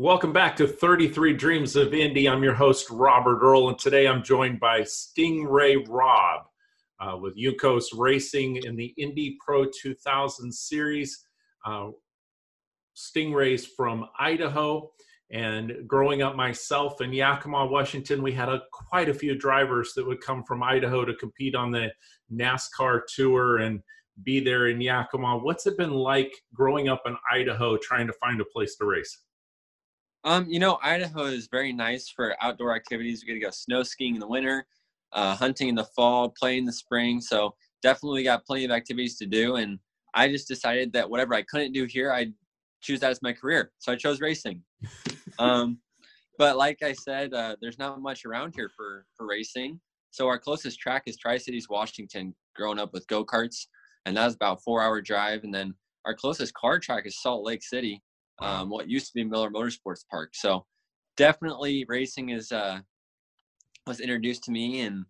Welcome back to 33 Dreams of Indy. I'm your host, Robert Earl, and today I'm joined by Sting Ray Robb uh, with Juncos Racing in the Indy Pro 2000 Series. Uh, Sting Ray's from Idaho, and growing up myself in Yakima, Washington, we had a, quite a few drivers that would come from Idaho to compete on the NASCAR tour and be there in Yakima. What's it been like growing up in Idaho trying to find a place to race? Um, you know, Idaho is very nice for outdoor activities. We get to go snow skiing in the winter, uh, hunting in the fall, playing in the spring. So definitely got plenty of activities to do. And I just decided that whatever I couldn't do here, I'd choose that as my career. So I chose racing. um, but like I said, uh, there's not much around here for for racing. So our closest track is Tri Cities, Washington. Growing up with go karts, and that was about four hour drive. And then our closest car track is Salt Lake City, um, what used to be Miller Motorsports Park. So definitely racing is uh, was introduced to me, and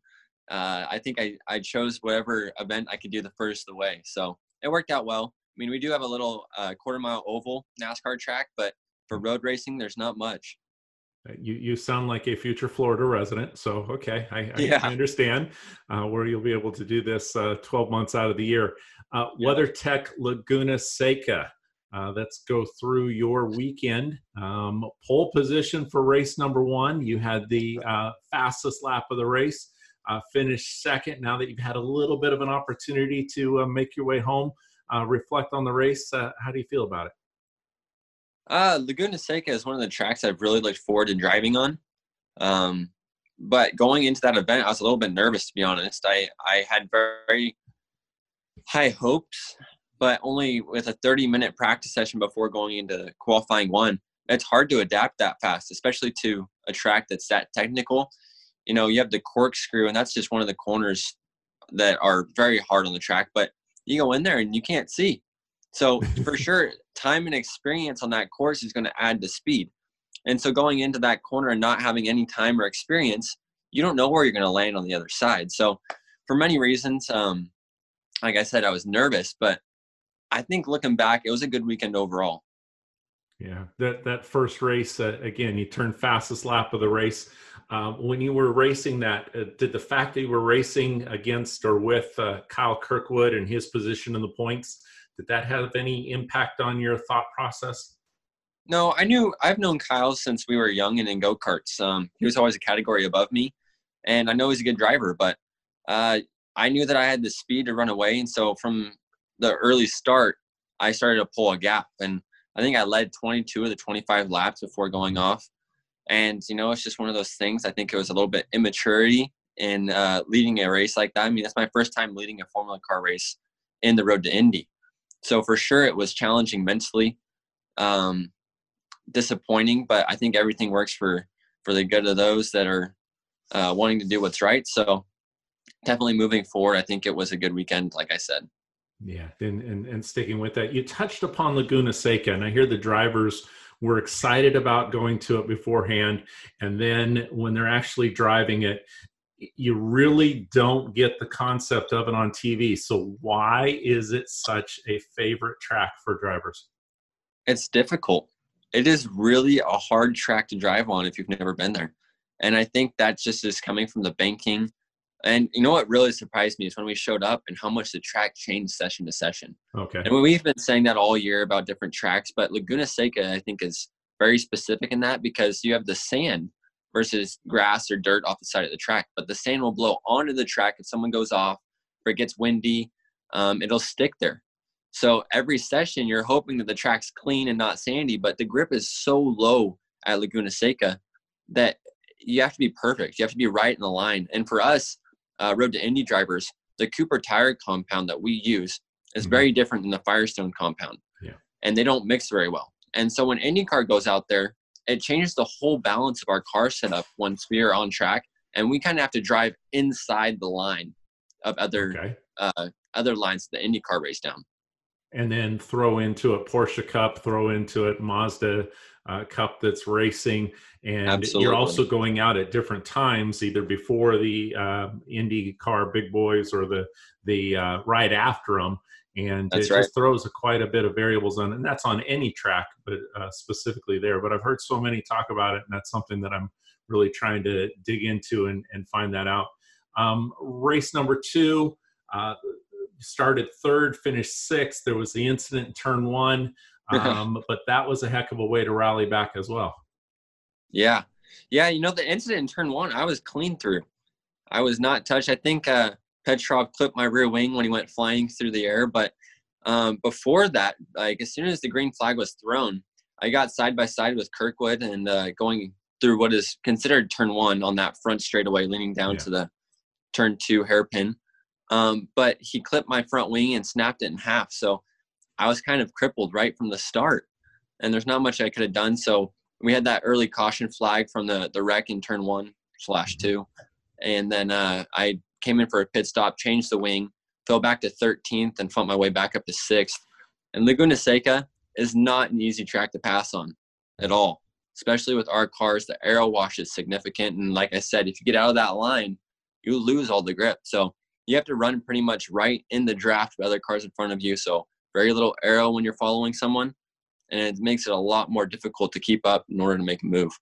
uh, I think I, I chose whatever event I could do the first of the way. So it worked out well. I mean, we do have a little uh, quarter mile oval NASCAR track, but for road racing, there's not much. Uh, you you sound like a future Florida resident, so okay, I, yeah. I understand uh, where you'll be able to do this uh, 12 months out of the year. Uh, yeah. WeatherTech Laguna Seca uh, let's go through your weekend. Um, pole position for race number one. You had the uh, fastest lap of the race, uh, finished second. Now that you've had a little bit of an opportunity to uh, make your way home, uh, reflect on the race. Uh, how do you feel about it? Laguna Seca is one of the tracks I've really looked forward to driving on. Um, but going into that event, I was a little bit nervous to be honest. I, I had very high hopes but only with a 30 minute practice session before going into qualifying one. It's hard to adapt that fast especially to a track that's that technical. You know you have the corkscrew and that's just one of the corners that are very hard on the track but you go in there and you can't see. So for sure time and experience on that course is going to add to speed. And so going into that corner and not having any time or experience you don't know where you're going to land on the other side. So for many reasons um, like i said i was nervous but I think looking back, it was a good weekend overall. Yeah, that that first race uh, again, you turned fastest lap of the race. Um, when you were racing that, uh, did the fact that you were racing against or with uh, Kyle Kirkwood and his position in the points, did that have any impact on your thought process? No, I knew I've known Kyle since we were young and in go karts. Um, he was always a category above me, and I know he's a good driver. But uh, I knew that I had the speed to run away, and so from the early start, I started to pull a gap, and I think I led 22 of the 25 laps before going off. And you know, it's just one of those things. I think it was a little bit immaturity in uh, leading a race like that. I mean, that's my first time leading a Formula Car race in the Road to Indy, so for sure it was challenging mentally, um, disappointing. But I think everything works for for the good of those that are uh, wanting to do what's right. So definitely moving forward, I think it was a good weekend, like I said. Yeah, and, and, and sticking with that, you touched upon Laguna Seca, and I hear the drivers were excited about going to it beforehand, and then when they're actually driving it, you really don't get the concept of it on TV. So why is it such a favorite track for drivers? It's difficult. It is really a hard track to drive on if you've never been there. And I think that just is coming from the banking and you know what really surprised me is when we showed up and how much the track changed session to session. Okay. And we've been saying that all year about different tracks, but Laguna Seca I think is very specific in that because you have the sand versus grass or dirt off the side of the track, but the sand will blow onto the track if someone goes off or it gets windy, um, it'll stick there. So every session you're hoping that the track's clean and not sandy, but the grip is so low at Laguna Seca that you have to be perfect. You have to be right in the line. And for us, uh, Road to Indy drivers, the Cooper tire compound that we use is mm-hmm. very different than the Firestone compound. Yeah. And they don't mix very well. And so when IndyCar goes out there, it changes the whole balance of our car setup once we are on track. And we kind of have to drive inside the line of other okay. uh, other lines the IndyCar race down. And then throw into it Porsche Cup, throw into it Mazda uh, Cup that's racing, and Absolutely. you're also going out at different times, either before the uh, Indy car big boys or the the uh, right after them. and That's it right. just throws a, quite a bit of variables on, and that's on any track, but uh, specifically there. But I've heard so many talk about it, and that's something that I'm really trying to dig into and, and find that out. Um, race number two uh, started third, finished sixth. There was the incident in turn one, um, but that was a heck of a way to rally back as well. Yeah. Yeah. You know, the incident in turn one, I was clean through. I was not touched. I think uh, Petrov clipped my rear wing when he went flying through the air. But um, before that, like as soon as the green flag was thrown, I got side by side with Kirkwood and uh, going through what is considered turn one on that front straightaway, leaning down Yeah. to the turn two hairpin. Um, but he clipped my front wing and snapped it in half. So I was kind of crippled right from the start. And there's not much I could have done. So we had that early caution flag from the, the wreck in turn one slash two. And then uh, I came in for a pit stop, changed the wing, fell back to 13th, and fought my way back up to sixth. And Laguna Seca is not an easy track to pass on at all, especially with our cars. The aero wash is significant. And like I said, if you get out of that line, you lose all the grip. So you have to run pretty much right in the draft with other cars in front of you. So very little aero when you're following someone. And it makes it a lot more difficult to keep up in order to make a move.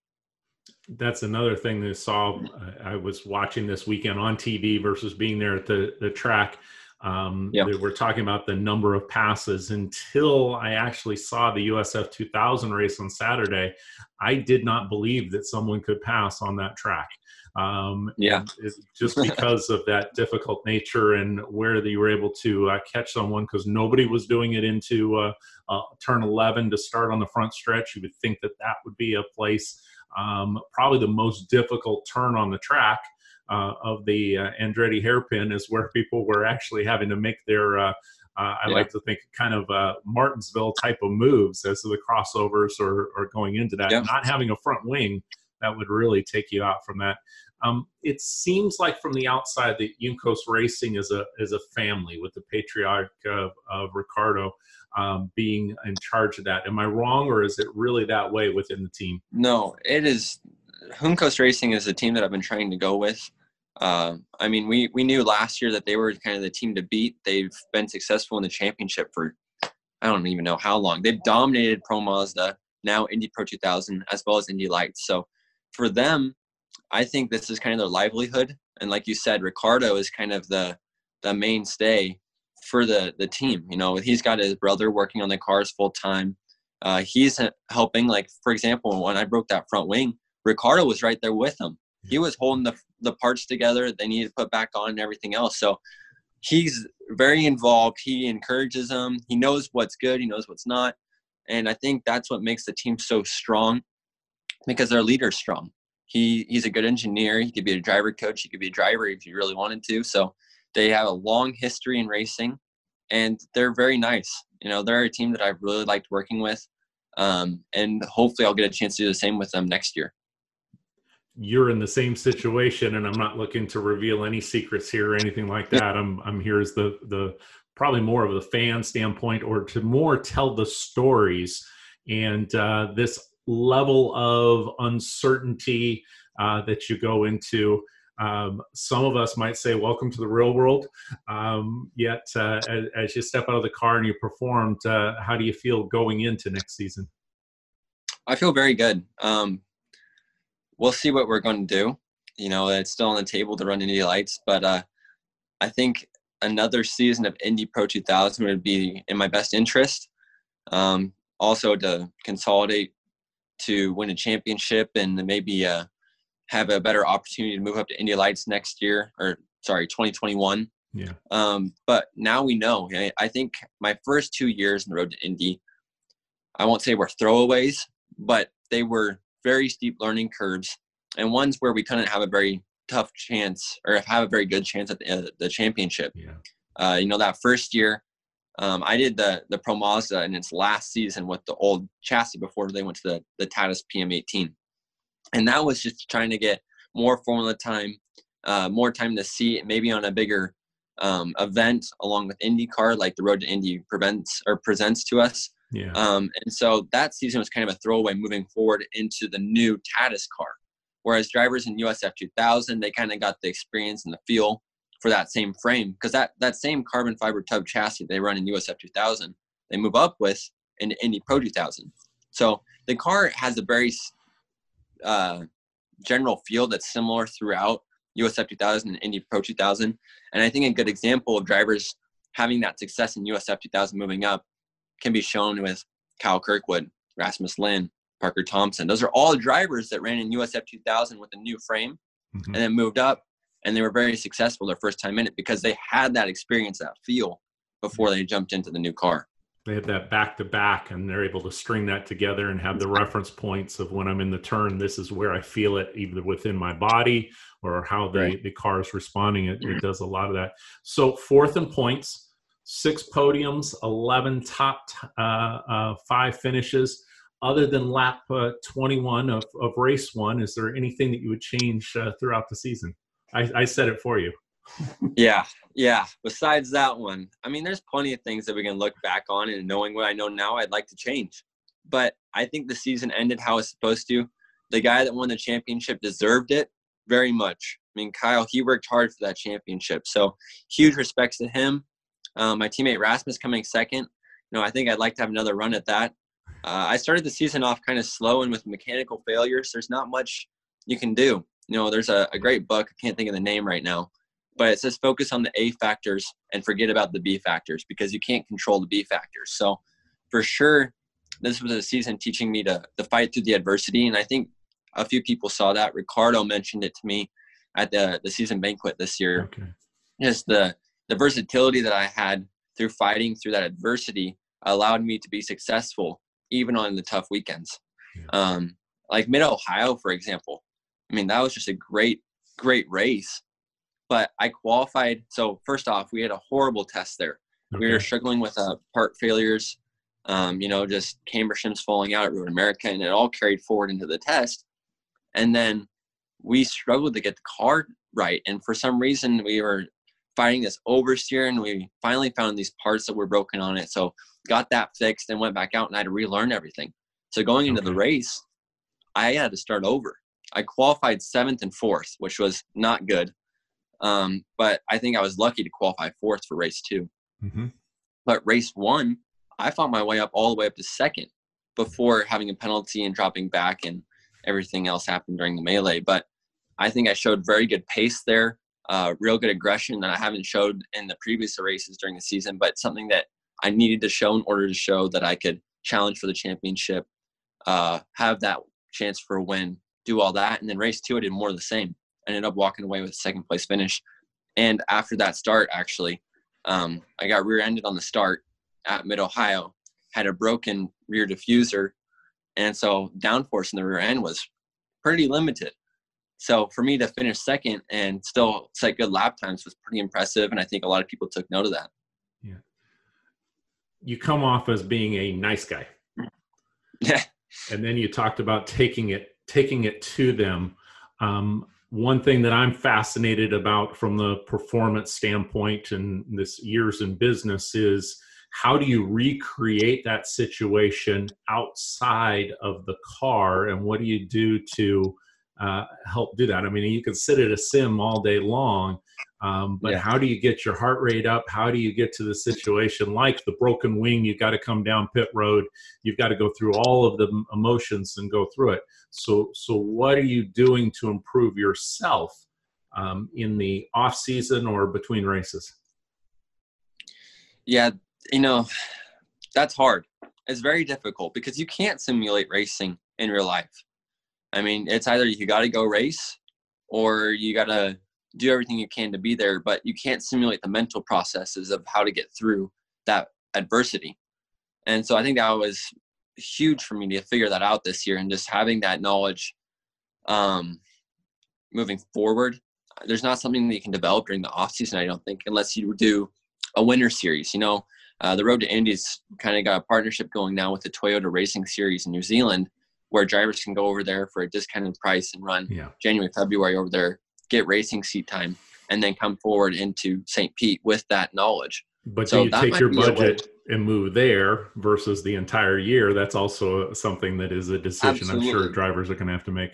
That's another thing that I saw. I was watching this weekend on TV versus being there at the, the track. Um, Yeah. they We're talking about the number of passes. Until I actually saw the USF 2000 race on Saturday, I did not believe that someone could pass on that track. Um, Yeah. just because of that difficult nature and where you were able to uh, catch someone because nobody was doing it into uh, uh, turn 11 to start on the front stretch. You would think that that would be a place, um, probably the most difficult turn on the track uh, of the uh, Andretti hairpin is where people were actually having to make their, uh, uh, I Yeah. like to think, kind of uh, Martinsville type of moves as to the crossovers or, or going into that. Yeah. Not having a front wing that would really take you out from that. Um, it seems like from the outside that Juncos Racing is a is a family with the patriarch of, of Ricardo um, being in charge of that. Am I wrong, or is it really that way within the team? No, it is. Juncos Racing is a team that I've been trying to go with. Uh, I mean, we we knew last year that they were kind of the team to beat. They've been successful in the championship for I don't even know how long. They've dominated Pro Mazda, now Indy Pro 2000, as well as Indy Lights. So for them, I think this is kind of their livelihood. And like you said, Ricardo is kind of the the mainstay for the the team. You know, he's got his brother working on the cars full time. Uh, he's helping. Like for example, when I broke that front wing, Ricardo was right there with him. He was holding the the parts together. They needed to put back on and everything else. So he's very involved. He encourages them. He knows what's good. He knows what's not. And I think that's what makes the team so strong because their leader's strong. He he's a good engineer. He could be a driver coach. He could be a driver if you really wanted to. So they have a long history in racing, and they're very nice. You know, they're a team that I've really liked working with, um, and hopefully I'll get a chance to do the same with them next year. You're in the same situation, and I'm not looking to reveal any secrets here or anything like that. I'm I'm here as the the probably more of the fan standpoint, or to more tell the stories and uh, this level of uncertainty uh, that you go into. Um, some of us might say, "Welcome to the real world." Um, yet, uh, as, as, you step out of the car and you performed, uh, how do you feel going into next season? I feel very good. Um, we'll see what we're going to do. You know, it's still on the table to run Indy Lights, but uh, I think another season of Indy Pro 2000 would be in my best interest. Um, also, to consolidate to win a championship and maybe uh, have a better opportunity to move up to Indy Lights next year, or sorry, 2021. Yeah. Um, but now we know. I, I think my first two years in the road to Indy, I won't say were throwaways, but they were very steep learning curves and ones where we couldn't have a very tough chance or have a very good chance at the, uh, the championship. Yeah. Uh, you know, that first year, um, I did the the Pro Mazda in its last season with the old chassis before they went to the the Tatuus PM18, and that was just trying to get more formula time, uh, more time to see it, maybe on a bigger um, event along with IndyCar, like the Road to Indy prevents or presents to us. Yeah. Um, and so that season was kind of a throwaway moving forward into the new Tatuus car. Whereas drivers in USF 2000, they kind of got the experience and the feel for that same frame because that that same carbon fiber tub chassis they run in USF 2000 they move up with in Indy Pro 2000. So the car has a very uh, general feel that's similar throughout USF 2000 and Indy Pro 2000. And I think a good example of drivers having that success in USF 2000 moving up can be shown with Kyle Kirkwood, Rasmus Lindh, Parker Thompson. Those are all drivers that ran in USF 2000 with a new frame mm-hmm. and then moved up and they were very successful their first time in it because they had that experience, that feel before they jumped into the new car. They have that back to back and they're able to string that together and have the reference points of when I'm in the turn, this is where I feel it either within my body or how the, right. the car is responding. It, it does a lot of that. So fourth in points, six podiums, 11 top uh, uh, five finishes. Other than lap uh, 21 of, of race one, is there anything that you would change uh, throughout the season? I, I said it for you. yeah, yeah. Besides that one, I mean, there's plenty of things that we can look back on, and knowing what I know now, I'd like to change. But I think the season ended how it's supposed to. The guy that won the championship deserved it very much. I mean, Kyle, he worked hard for that championship, so huge respects to him. Um, my teammate Rasmus coming second. You know, I think I'd like to have another run at that. Uh, I started the season off kind of slow, and with mechanical failures, there's not much you can do you know, there's a, a great book. I can't think of the name right now, but it says focus on the A factors and forget about the B factors because you can't control the B factors. So for sure, this was a season teaching me to, to fight through the adversity. And I think a few people saw that. Ricardo mentioned it to me at the, the season banquet this year. Okay. Just the, the versatility that I had through fighting through that adversity allowed me to be successful even on the tough weekends. Yeah. Um, like Mid Ohio, for example, I mean, that was just a great, great race. But I qualified. So first off, we had a horrible test there. Okay. We were struggling with uh, part failures, um, you know, just camber shims falling out at Road America, and it all carried forward into the test. And then we struggled to get the car right. And for some reason, we were fighting this oversteer, and we finally found these parts that were broken on it. So got that fixed and went back out, and I had to relearn everything. So going into okay. the race, I had to start over. I qualified seventh and fourth, which was not good. Um, but I think I was lucky to qualify fourth for race 2 mm-hmm. But race one, I fought my way up all the way up to second before having a penalty and dropping back, and everything else happened during the melee. But I think I showed very good pace there, uh, real good aggression that I haven't showed in the previous races during the season, but something that I needed to show in order to show that I could challenge for the championship, uh, have that chance for a win do all that. And then race two, I did more of the same. I ended up walking away with a second place finish. And after that start, actually, um, I got rear ended on the start at Mid Ohio, had a broken rear diffuser. And so downforce in the rear end was pretty limited. So for me to finish second and still set good lap times was pretty impressive. And I think a lot of people took note of that. Yeah. You come off as being a nice guy. Yeah. And then you talked about taking it taking it to them. Um, one thing that I'm fascinated about from the performance standpoint and this years in business is how do you recreate that situation outside of the car and what do you do to uh, help do that? I mean, you can sit at a sim all day long, um, but yeah. how do you get your heart rate up? How do you get to the situation like the broken wing? You've got to come down pit road. You've got to go through all of the emotions and go through it. So, so what are you doing to improve yourself um, in the off season or between races? Yeah, you know, that's hard. It's very difficult because you can't simulate racing in real life. I mean, it's either you got to go race or you got to do everything you can to be there, but you can't simulate the mental processes of how to get through that adversity. And so I think that was huge for me to figure that out this year and just having that knowledge um, moving forward. There's not something that you can develop during the off season, I don't think, unless you do a winter series. You know, uh, the Road to Indies kind of got a partnership going now with the Toyota Racing Series in New Zealand, where drivers can go over there for a discounted price and run yeah. January, February over there get racing seat time, and then come forward into St. Pete with that knowledge. But so do you take your budget and move there versus the entire year? That's also something that is a decision Absolutely. I'm sure drivers are going to have to make.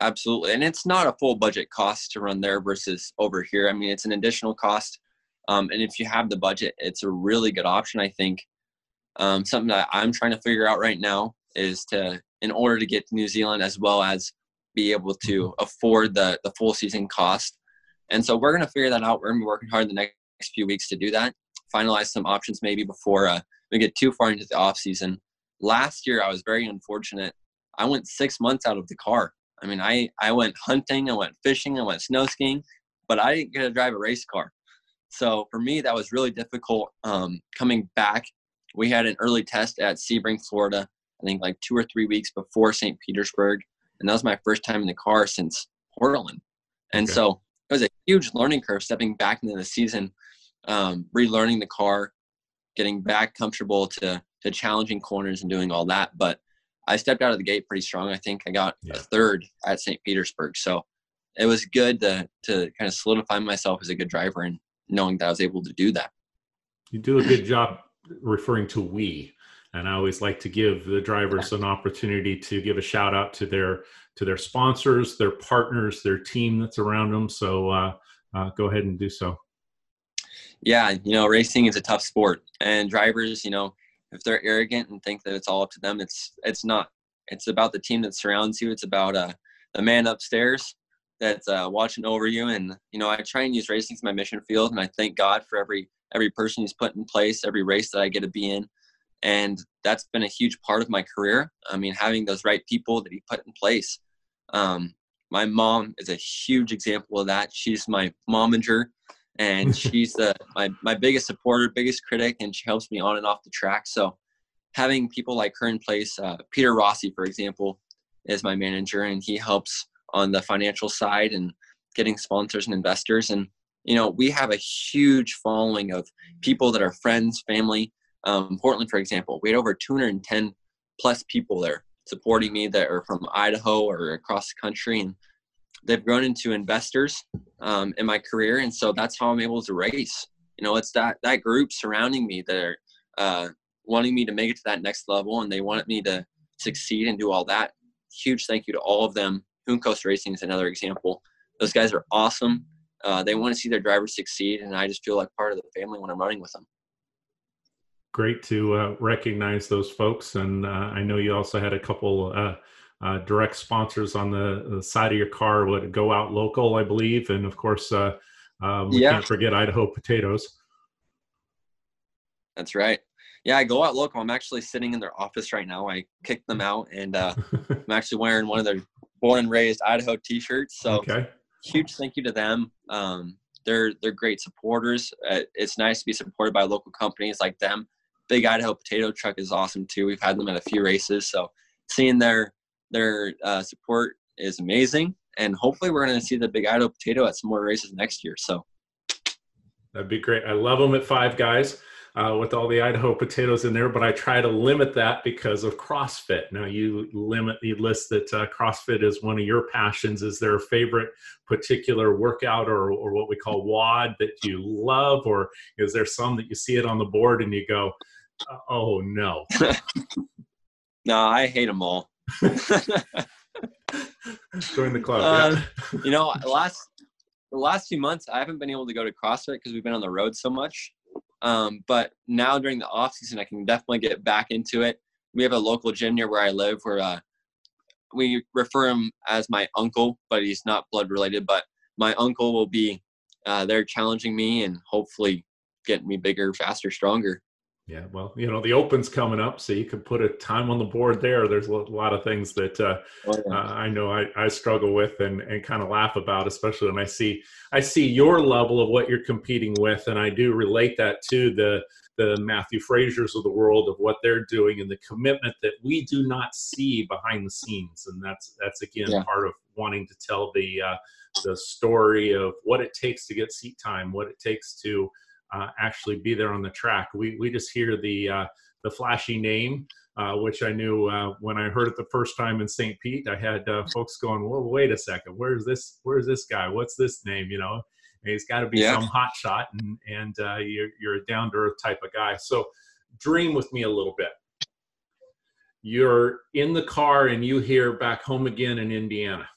Absolutely. And it's not a full budget cost to run there versus over here. I mean, it's an additional cost. Um, and if you have the budget, it's a really good option, I think. Um, something that I'm trying to figure out right now is to, in order to get to New Zealand as well as be able to mm-hmm. afford the, the full season cost. And so we're going to figure that out. We're going to be working hard the next few weeks to do that, finalize some options maybe before uh, we get too far into the off season. Last year, I was very unfortunate. I went six months out of the car I mean, I, I went hunting, I went fishing, I went snow skiing, but I didn't get to drive a race car. So for me, that was really difficult. Um, coming back, we had an early test at Sebring, Florida, I think like two or three weeks before St. Petersburg. And that was my first time in the car since Portland. And okay. so it was a huge learning curve stepping back into the season, um, relearning the car, getting back comfortable to, to challenging corners and doing all that. But I stepped out of the gate pretty strong. I think I got yeah. a third at St. Petersburg. So it was good to to kind of solidify myself as a good driver and knowing that I was able to do that. You do a good job referring to we. And I always like to give the drivers an opportunity to give a shout out to their to their sponsors, their partners, their team that's around them. So uh, uh, go ahead and do so. Yeah, you know, racing is a tough sport, and drivers, you know, if they're arrogant and think that it's all up to them, it's it's not. It's about the team that surrounds you. It's about uh, the man upstairs that's uh, watching over you. And you know, I try and use racing as my mission field, and I thank God for every every person He's put in place, every race that I get to be in, and that's been a huge part of my career. I mean, having those right people that He put in place. Um, my mom is a huge example of that. She's my momager and she's the my, my biggest supporter biggest critic and she helps me on and off the track so having people like her in place uh, peter rossi for example is my manager and he helps on the financial side and getting sponsors and investors and you know we have a huge following of people that are friends family um, portland for example we had over 210 plus people there supporting me that are from idaho or across the country and they've grown into investors um, in my career, and so that's how I'm able to race. You know, it's that that group surrounding me that are uh, wanting me to make it to that next level, and they wanted me to succeed and do all that. Huge thank you to all of them. Juncos Racing is another example. Those guys are awesome. Uh, they want to see their drivers succeed, and I just feel like part of the family when I'm running with them. Great to uh, recognize those folks, and uh, I know you also had a couple uh, uh, direct sponsors on the, the, side of your car would go out local, I believe, and of course, uh, um, we yeah. can't forget Idaho potatoes. That's right. Yeah, I go out local. I'm actually sitting in their office right now. I kicked them out, and uh, I'm actually wearing one of their born and raised Idaho T-shirts. So, okay. huge thank you to them. Um, they're they're great supporters. Uh, it's nice to be supported by local companies like them. Big Idaho Potato Truck is awesome too. We've had them at a few races, so seeing their their uh, support is amazing, and hopefully, we're going to see the Big Idaho Potato at some more races next year. So that'd be great. I love them at Five Guys. Uh, with all the Idaho potatoes in there, but I try to limit that because of CrossFit. Now you limit, you list that uh, CrossFit is one of your passions. Is there a favorite particular workout or, or what we call WOD that you love, or is there some that you see it on the board and you go, oh no? no, I hate them all. Join the club. Um, yeah. you know, last the last few months I haven't been able to go to CrossFit because we've been on the road so much. Um, but now during the off season, I can definitely get back into it. We have a local gym near where I live where uh, we refer him as my uncle, but he's not blood related. But my uncle will be uh, there challenging me and hopefully getting me bigger, faster, stronger. Yeah, well, you know, the Open's coming up, so you could put a time on the board there. There's a lot of things that uh, oh, yeah. uh, I know I, I, struggle with and, and kind of laugh about, especially when I see I see your level of what you're competing with, and I do relate that to the the Matthew Frasers of the world of what they're doing and the commitment that we do not see behind the scenes, and that's that's again yeah. part of wanting to tell the uh, the story of what it takes to get seat time, what it takes to uh, actually be there on the track. We we just hear the uh, the flashy name, uh, which I knew uh, when I heard it the first time in St. Pete. I had uh, folks going, "Well, wait a second, where's this? Where's this guy? What's this name? You know?" And he's got to be yeah. some hot shot, and and uh, you're you're a down to earth type of guy. So, dream with me a little bit. You're in the car and you hear back home again in Indiana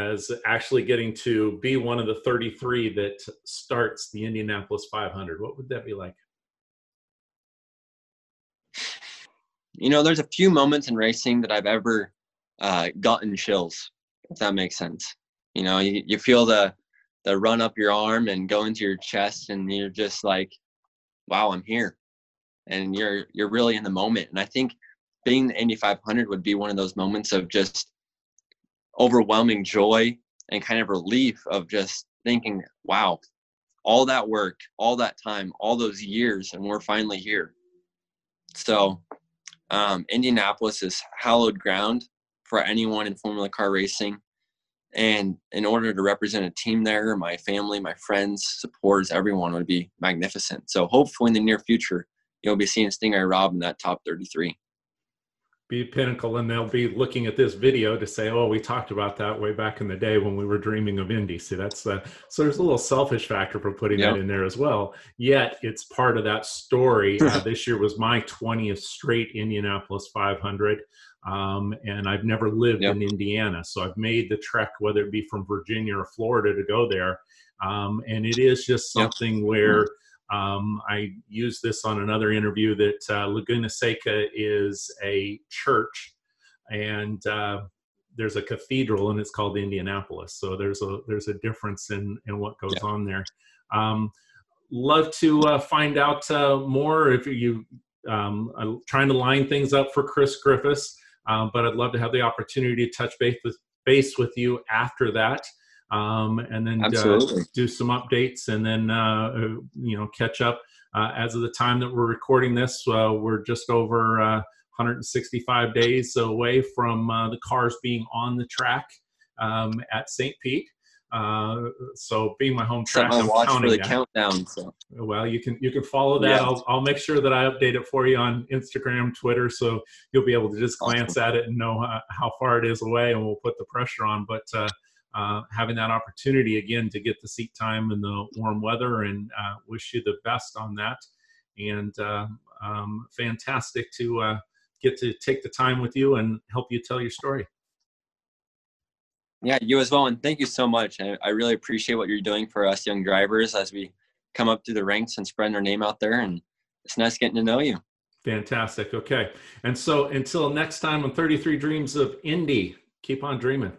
as actually getting to be one of the 33 that starts the Indianapolis 500? What would that be like? You know, there's a few moments in racing that I've ever uh, gotten chills, if that makes sense. You know, you, you feel the the run up your arm and go into your chest, and you're just like, "Wow, I'm here," and you're you're really in the moment. And I think being the Indy 500 would be one of those moments of just overwhelming joy and kind of relief of just thinking, "Wow, all that work, all that time, all those years, and we're finally here." So, um, Indianapolis is hallowed ground for anyone in Formula Car racing. And in order to represent a team there, my family, my friends, supporters, everyone would be magnificent. So hopefully in the near future, you'll be seeing Sting Ray Robb in that top 33 be pinnacle and they'll be looking at this video to say oh we talked about that way back in the day when we were dreaming of indy see that's uh, so there's a little selfish factor for putting yep. that in there as well yet it's part of that story uh, this year was my 20th straight indianapolis 500 um, and i've never lived yep. in indiana so i've made the trek whether it be from virginia or florida to go there um, and it is just something yep. where um, I used this on another interview that uh, Laguna Seca is a church, and uh, there's a cathedral, and it's called Indianapolis. So there's a there's a difference in in what goes yeah. on there. Um, love to uh, find out uh, more if you um, I'm trying to line things up for Chris Griffiths, um, but I'd love to have the opportunity to touch base with base with you after that um, and then uh, do some updates and then uh, uh, you know catch up. Uh, as of the time that we're recording this, uh, we're just over 165 days away from the cars being on the track um, at St. Pete. Uh, so being my home track, I'm watch for the that. countdown. So well, you can you can follow that. Yeah. I'll I'll make sure that I update it for you on Instagram, Twitter, so you'll be able to just glance awesome. at it and know how, how, far it is away, and we'll put the pressure on. But uh, having that opportunity again to get the seat time in the warm weather and uh, wish you the best on that. And uh, um, fantastic to uh, get to take the time with you and help you tell your story. Yeah, you as well. And thank you so much. I, I really appreciate what you're doing for us young drivers as we come up through the ranks and spreading our name out there. And it's nice getting to know you. Fantastic. Okay. And so until next time on 33 Dreams of Indy, keep on dreaming.